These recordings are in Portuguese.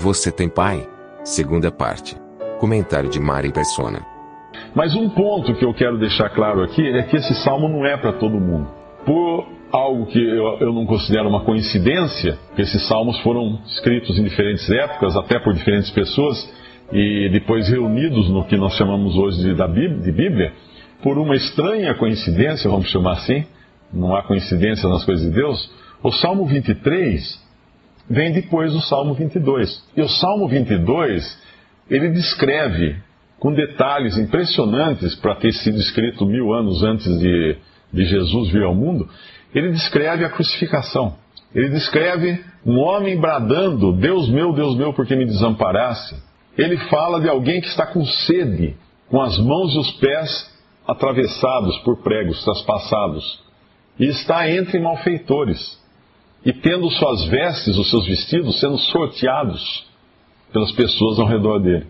Você tem pai? Segunda parte. Comentário de Mari Persona. Mas um ponto que eu quero deixar claro aqui é que esse salmo não é para todo mundo. Por algo que eu, eu, não considero uma coincidência, que esses salmos foram escritos em diferentes épocas, até por diferentes pessoas, e depois reunidos no que nós chamamos hoje de, da Bíblia, de Bíblia, por uma estranha coincidência, vamos chamar assim, não há coincidência nas coisas de Deus, o Salmo 23 vem depois do Salmo 22. E o Salmo 22, ele descreve com detalhes impressionantes para ter sido escrito mil anos antes de, de Jesus vir ao mundo, ele descreve a crucificação. Ele descreve um homem bradando: Deus meu, Deus meu, por que me desamparasse? Ele fala de alguém que está com sede, com as mãos e os pés atravessados por pregos, traspassados, e está entre malfeitores, e tendo suas vestes, os seus vestidos, sendo sorteados pelas pessoas ao redor dele.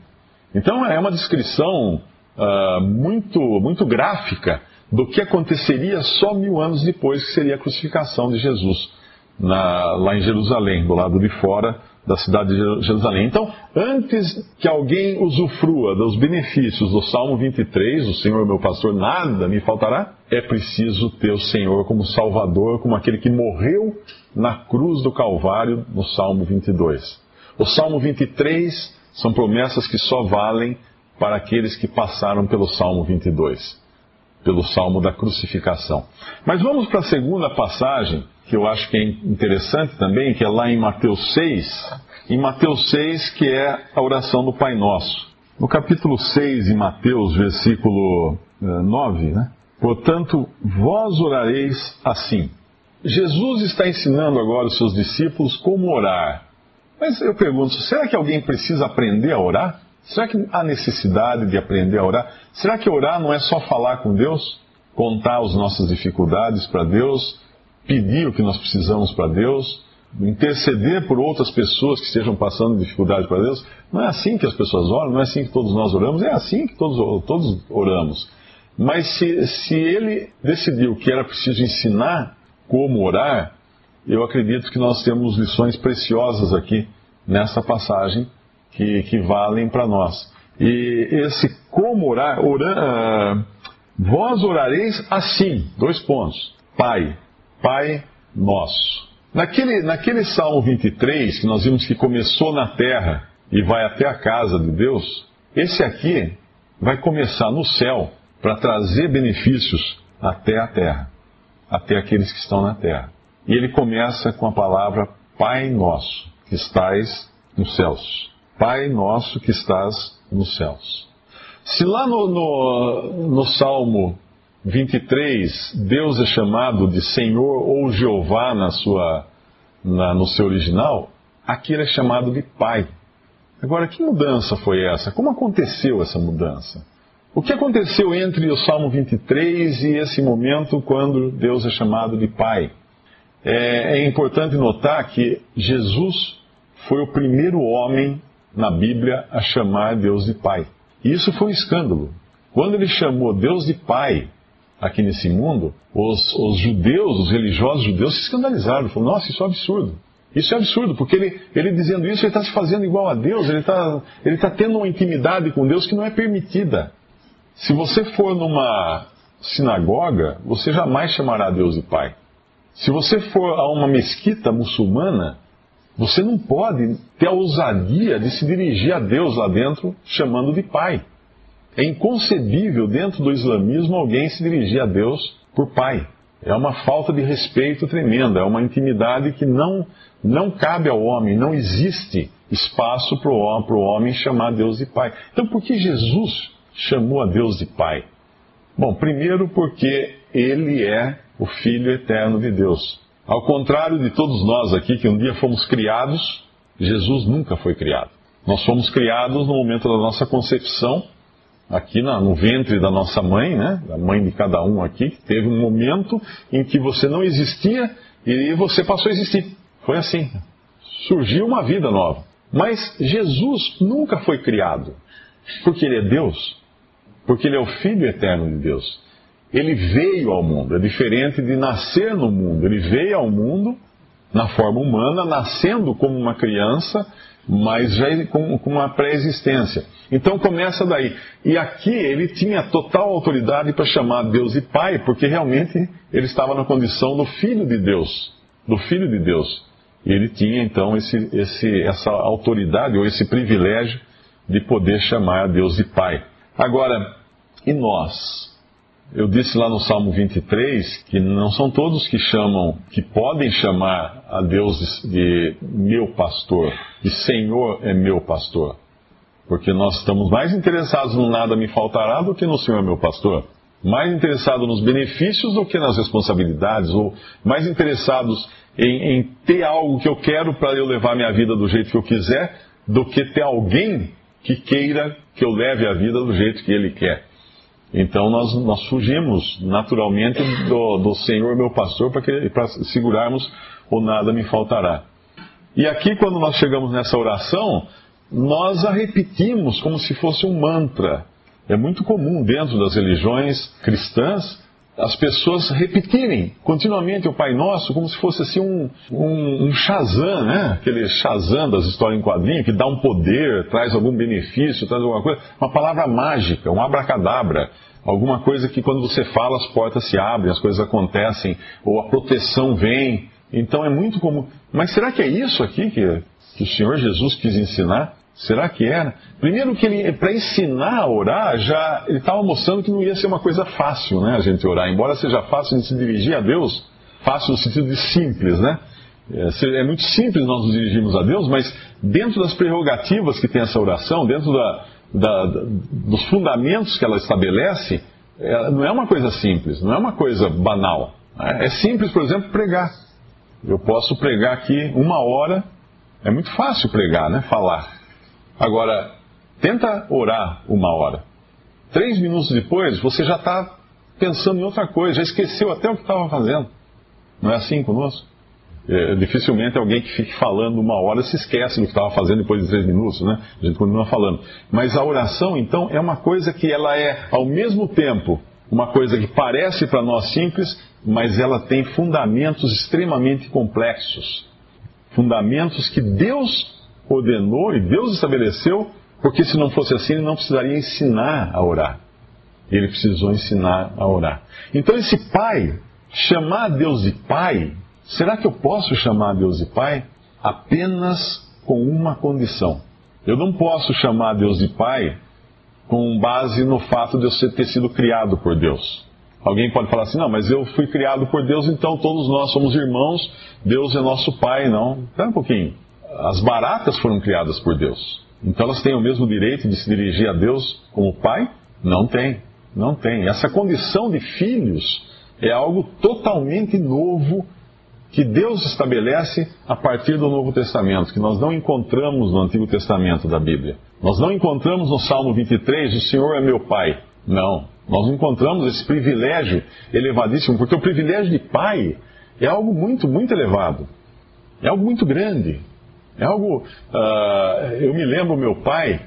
Então é uma descrição uh, muito, muito gráfica do que aconteceria só mil anos depois, que seria a crucificação de Jesus na, lá em Jerusalém, do lado de fora da cidade de Jerusalém. Então, antes que alguém usufrua dos benefícios do Salmo 23, o Senhor meu pastor, nada me faltará, é preciso ter o Senhor como Salvador, como aquele que morreu na cruz do Calvário, no Salmo 22. O Salmo 23 são promessas que só valem para aqueles que passaram pelo Salmo 22 pelo salmo da crucificação. Mas vamos para a segunda passagem, que eu acho que é interessante também, que é lá em Mateus 6, em Mateus 6, que é a oração do Pai Nosso. No capítulo 6, em Mateus, versículo 9, eh, né? Portanto, vós orareis assim. Jesus está ensinando agora os seus discípulos como orar. Mas eu pergunto, será que alguém precisa aprender a orar? Será que há necessidade de aprender a orar? Será que orar não é só falar com Deus? Contar as nossas dificuldades para Deus? Pedir o que nós precisamos para Deus? Interceder por outras pessoas que estejam passando dificuldade para Deus? Não é assim que as pessoas oram, não é assim que todos nós oramos, é assim que todos, todos oramos. Mas se, se ele decidiu que era preciso ensinar como orar, eu acredito que nós temos lições preciosas aqui nessa passagem que, que valem para nós. E esse como orar, uh, vós orareis assim, dois pontos. Pai, Pai nosso. Naquele, naquele Salmo 23, que nós vimos que começou na terra e vai até a casa de Deus, esse aqui vai começar no céu para trazer benefícios até a terra, até aqueles que estão na terra. E ele começa com a palavra Pai Nosso, que estais nos céus. Pai nosso que estás nos céus. Se lá no, no, no Salmo 23 Deus é chamado de Senhor ou Jeová na sua, na, no seu original, aqui ele é chamado de Pai. Agora, que mudança foi essa? Como aconteceu essa mudança? O que aconteceu entre o Salmo 23 e esse momento quando Deus é chamado de Pai? É, é importante notar que Jesus foi o primeiro homem na Bíblia a chamar Deus de Pai. E isso foi um escândalo. Quando ele chamou Deus de Pai aqui nesse mundo, os, os judeus, os religiosos judeus se escandalizaram. Falaram, nossa, isso é um absurdo. Isso é absurdo, porque ele, ele dizendo isso, ele está se fazendo igual a Deus, ele está ele tá tendo uma intimidade com Deus que não é permitida. Se você for numa sinagoga, você jamais chamará Deus de Pai. Se você for a uma mesquita muçulmana, você não pode ter a ousadia de se dirigir a Deus lá dentro chamando de Pai. É inconcebível dentro do islamismo alguém se dirigir a Deus por Pai. É uma falta de respeito tremenda, é uma intimidade que não, não cabe ao homem, não existe espaço para o homem chamar Deus de Pai. Então, por que Jesus chamou a Deus de Pai? Bom, primeiro porque ele é o Filho eterno de Deus. Ao contrário de todos nós aqui, que um dia fomos criados, Jesus nunca foi criado. Nós fomos criados no momento da nossa concepção, aqui no ventre da nossa mãe, né? Da mãe de cada um aqui, teve um momento em que você não existia e você passou a existir. Foi assim. Surgiu uma vida nova. Mas Jesus nunca foi criado. Porque ele é Deus. Porque ele é o Filho eterno de Deus. Ele veio ao mundo. É diferente de nascer no mundo. Ele veio ao mundo na forma humana, nascendo como uma criança, mas já com, com uma pré-existência. Então começa daí. E aqui ele tinha total autoridade para chamar Deus de Pai, porque realmente ele estava na condição do Filho de Deus. Do Filho de Deus. E ele tinha então esse, esse, essa autoridade ou esse privilégio de poder chamar a Deus de Pai. Agora, e nós? Eu disse lá no Salmo 23 que não são todos que chamam, que podem chamar a Deus de, de meu pastor, de Senhor é meu pastor. Porque nós estamos mais interessados no nada me faltará do que no Senhor é meu pastor. Mais interessados nos benefícios do que nas responsabilidades, ou mais interessados em, em ter algo que eu quero para eu levar minha vida do jeito que eu quiser, do que ter alguém que queira que eu leve a vida do jeito que ele quer. Então nós, nós fugimos naturalmente do, do Senhor meu pastor para segurarmos o nada me faltará. E aqui, quando nós chegamos nessa oração, nós a repetimos como se fosse um mantra. É muito comum dentro das religiões cristãs as pessoas repetirem continuamente o Pai Nosso como se fosse assim um, um, um Shazam, né? Aquele Shazam das histórias em quadrinho que dá um poder, traz algum benefício, traz alguma coisa. Uma palavra mágica, um abracadabra. Alguma coisa que quando você fala as portas se abrem, as coisas acontecem, ou a proteção vem. Então é muito comum. Mas será que é isso aqui que, que o Senhor Jesus quis ensinar? Será que era? Primeiro que ele, para ensinar a orar, já ele estava mostrando que não ia ser uma coisa fácil, né, a gente orar. Embora seja fácil de se dirigir a Deus, fácil no sentido de simples, né? É, é muito simples nós nos dirigirmos a Deus, mas dentro das prerrogativas que tem essa oração, dentro da, da, da, dos fundamentos que ela estabelece, é, não é uma coisa simples, não é uma coisa banal. É, é simples, por exemplo, pregar. Eu posso pregar aqui uma hora, é muito fácil pregar, né? Falar. Agora, tenta orar uma hora. Três minutos depois, você já está pensando em outra coisa, já esqueceu até o que estava fazendo. Não é assim conosco? É, dificilmente alguém que fique falando uma hora se esquece do que estava fazendo depois de três minutos, né? A gente continua falando. Mas a oração, então, é uma coisa que ela é, ao mesmo tempo, uma coisa que parece para nós simples, mas ela tem fundamentos extremamente complexos. Fundamentos que Deus ordenou e Deus estabeleceu, porque se não fosse assim, ele não precisaria ensinar a orar. Ele precisou ensinar a orar. Então, esse pai, chamar Deus de pai, será que eu posso chamar Deus de pai? Apenas com uma condição. Eu não posso chamar Deus de pai com base no fato de eu ter sido criado por Deus. Alguém pode falar assim, não, mas eu fui criado por Deus, então todos nós somos irmãos, Deus é nosso pai. Não, espera um pouquinho as baratas foram criadas por Deus. Então elas têm o mesmo direito de se dirigir a Deus como pai? Não tem, não tem. Essa condição de filhos é algo totalmente novo que Deus estabelece a partir do Novo Testamento, que nós não encontramos no Antigo Testamento da Bíblia. Nós não encontramos no Salmo 23, o Senhor é meu pai. Não. Nós não encontramos esse privilégio elevadíssimo, porque o privilégio de pai é algo muito, muito elevado. É algo muito grande. É algo. Uh, eu me lembro, meu pai,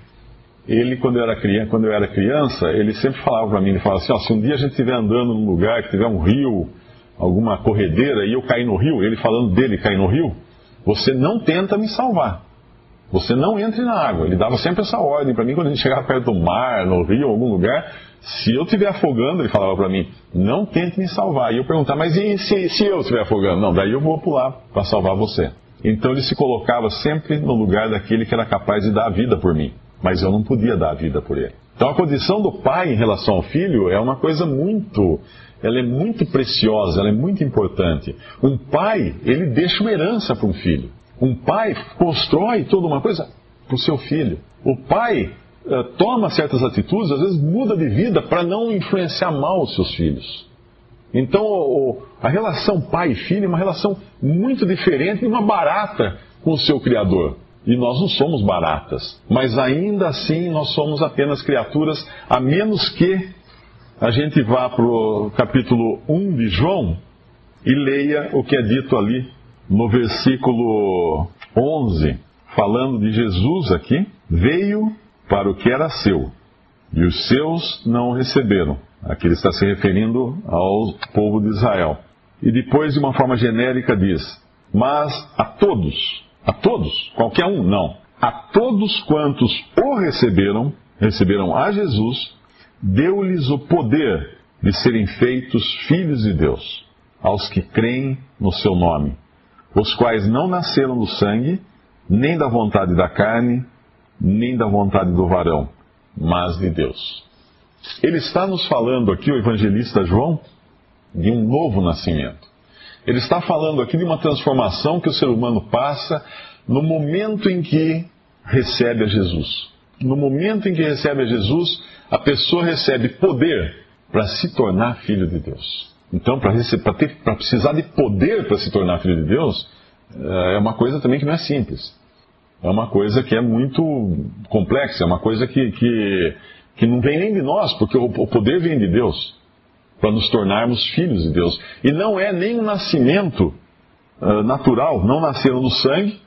ele, quando eu era criança, quando eu era criança ele sempre falava para mim: ele falava assim, ó, se um dia a gente estiver andando num lugar que tiver um rio, alguma corredeira, e eu cair no rio, ele falando dele cair no rio, você não tenta me salvar. Você não entre na água. Ele dava sempre essa ordem para mim quando a gente chegava perto do mar, no rio, algum lugar. Se eu estiver afogando, ele falava para mim, não tente me salvar. E eu perguntava, mas e se, se eu estiver afogando? Não, daí eu vou pular para salvar você. Então ele se colocava sempre no lugar daquele que era capaz de dar a vida por mim, mas eu não podia dar a vida por ele. Então a condição do pai em relação ao filho é uma coisa muito, ela é muito preciosa, ela é muito importante. Um pai, ele deixa uma herança para um filho. Um pai constrói toda uma coisa para o seu filho. O pai uh, toma certas atitudes, às vezes muda de vida para não influenciar mal os seus filhos. Então, a relação pai e filho é uma relação muito diferente e uma barata com o seu Criador. E nós não somos baratas, mas ainda assim nós somos apenas criaturas, a menos que a gente vá para o capítulo 1 de João e leia o que é dito ali no versículo 11, falando de Jesus aqui, veio para o que era seu, e os seus não o receberam. Aqui ele está se referindo ao povo de Israel. E depois, de uma forma genérica, diz: Mas a todos, a todos, qualquer um, não, a todos quantos o receberam, receberam a Jesus, deu-lhes o poder de serem feitos filhos de Deus, aos que creem no seu nome, os quais não nasceram do sangue, nem da vontade da carne, nem da vontade do varão, mas de Deus. Ele está nos falando aqui, o evangelista João, de um novo nascimento. Ele está falando aqui de uma transformação que o ser humano passa no momento em que recebe a Jesus. No momento em que recebe a Jesus, a pessoa recebe poder para se tornar filho de Deus. Então, para precisar de poder para se tornar filho de Deus, é uma coisa também que não é simples. É uma coisa que é muito complexa, é uma coisa que, que que não vem nem de nós, porque o poder vem de Deus, para nos tornarmos filhos de Deus. E não é nem um nascimento uh, natural, não nasceram no sangue,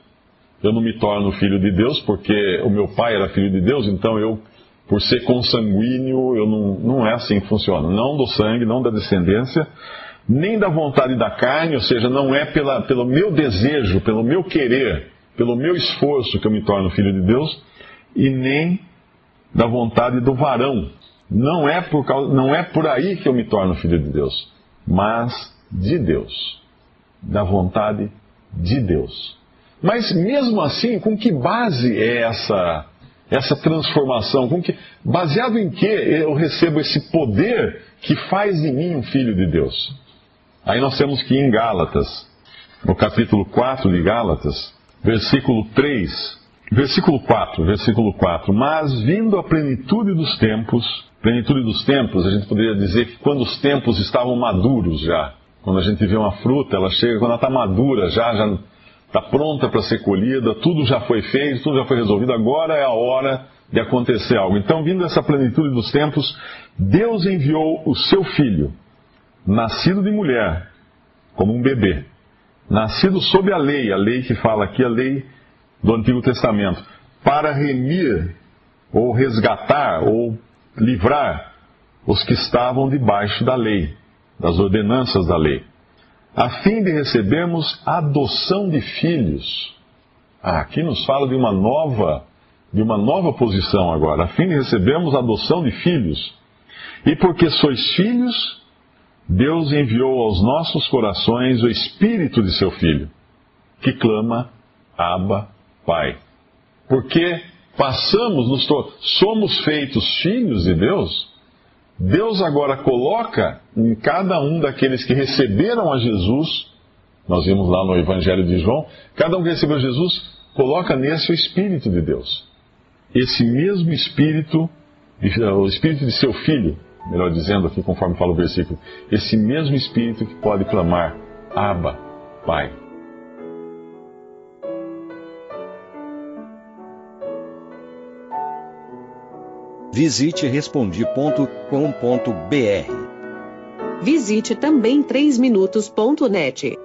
eu não me torno filho de Deus, porque o meu pai era filho de Deus, então eu, por ser consanguíneo, eu não, não é assim que funciona. Não do sangue, não da descendência, nem da vontade da carne, ou seja, não é pela, pelo meu desejo, pelo meu querer, pelo meu esforço que eu me torno filho de Deus, e nem da vontade do varão. Não é por, causa, não é por aí que eu me torno filho de Deus, mas de Deus. Da vontade de Deus. Mas mesmo assim, com que base é essa, essa transformação? Com que, baseado em que eu recebo esse poder que faz de mim um filho de Deus? Aí nós temos que ir em Gálatas, no capítulo 4 de Gálatas, versículo 3 Versículo 4, versículo 4. Mas vindo a plenitude dos tempos, plenitude dos tempos, a gente poderia dizer que quando os tempos estavam maduros já. Quando a gente vê uma fruta, ela chega, quando ela está madura já, já está pronta para ser colhida, tudo já foi feito, tudo já foi resolvido, agora é a hora de acontecer algo. Então, vindo essa plenitude dos tempos, Deus enviou o seu filho, nascido de mulher, como um bebê, nascido sob a lei, a lei que fala aqui, a lei do Antigo Testamento, para remir, ou resgatar, ou livrar os que estavam debaixo da lei, das ordenanças da lei, a fim de recebermos adoção de filhos. Ah, aqui nos fala de uma nova, de uma nova posição agora, a fim de recebermos adoção de filhos. E porque sois filhos, Deus enviou aos nossos corações o espírito de seu filho, que clama: Abba, Pai. Porque passamos, nos somos feitos filhos de Deus, Deus agora coloca em cada um daqueles que receberam a Jesus, nós vimos lá no Evangelho de João, cada um que recebeu Jesus, coloca nesse o Espírito de Deus. Esse mesmo Espírito, o Espírito de seu Filho, melhor dizendo aqui conforme fala o versículo, esse mesmo Espírito que pode clamar, Abba, Pai. Visite respondi.com.br. Visite também 3minutos.net.